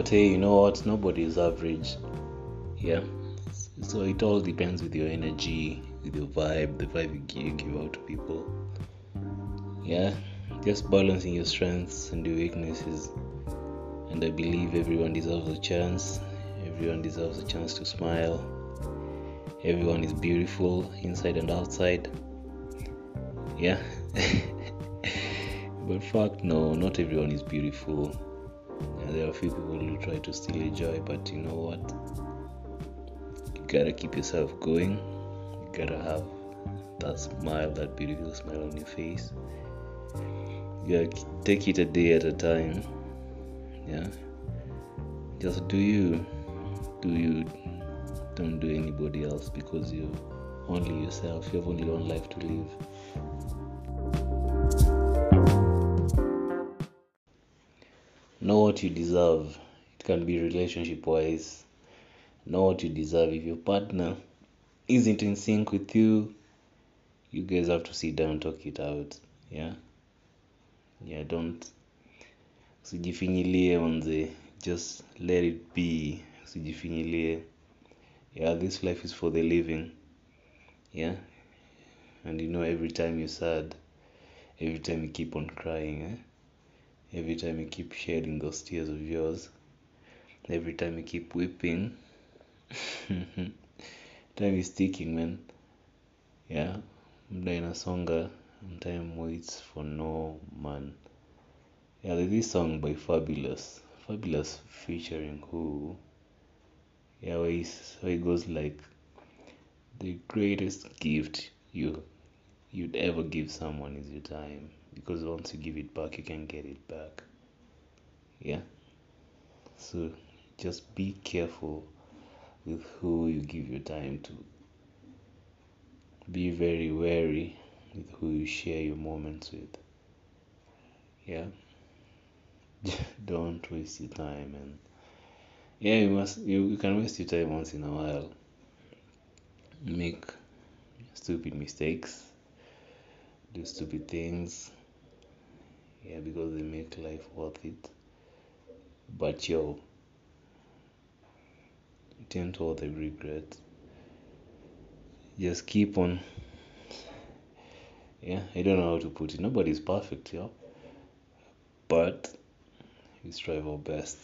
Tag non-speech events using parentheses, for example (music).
But hey, you know what? Nobody is average. Yeah. So it all depends with your energy, with your vibe, the vibe you give out to people. Yeah. Just balancing your strengths and your weaknesses. And I believe everyone deserves a chance. Everyone deserves a chance to smile. Everyone is beautiful inside and outside. Yeah. (laughs) but fuck no, not everyone is beautiful. There are a few people who try to steal your joy, but you know what? You gotta keep yourself going. You gotta have that smile, that beautiful smile on your face. You gotta take it a day at a time. Yeah. Just do you. Do you. Don't do anybody else because you're only yourself. You have only one life to live. Know what you deserve. It can be relationship wise. Know what you deserve. If your partner isn't in sync with you, you guys have to sit down talk it out. Yeah? Yeah, don't usijifinyilie manze just let it be usijifinyilie yeah this life is for the living yeah and you know every time you're sad every time you keep on crying eh? Every time you keep shedding those tears of yours every time you keep weeping (laughs) time is ticking man. Yeah muda inasonga and time waits for no man. Yeah there's this song by Fabolous. Fabolous featuring who? Yeah where, where it goes like the greatest gift you you'd ever give someone is your time. Because once you give it back you can get it back. Yeah? So just be careful with who you give your time to. Be very wary with who you share your moments with. Yeah? (laughs) Don't waste your time and yeah you must you, you can waste your time once in a while. Make stupid mistakes do stupid things yeah because they make life worth it. But yo it ain't all the regret. Just keep on. Yeah i don't know how to put it. Nobody's perfect yo. But we strive our best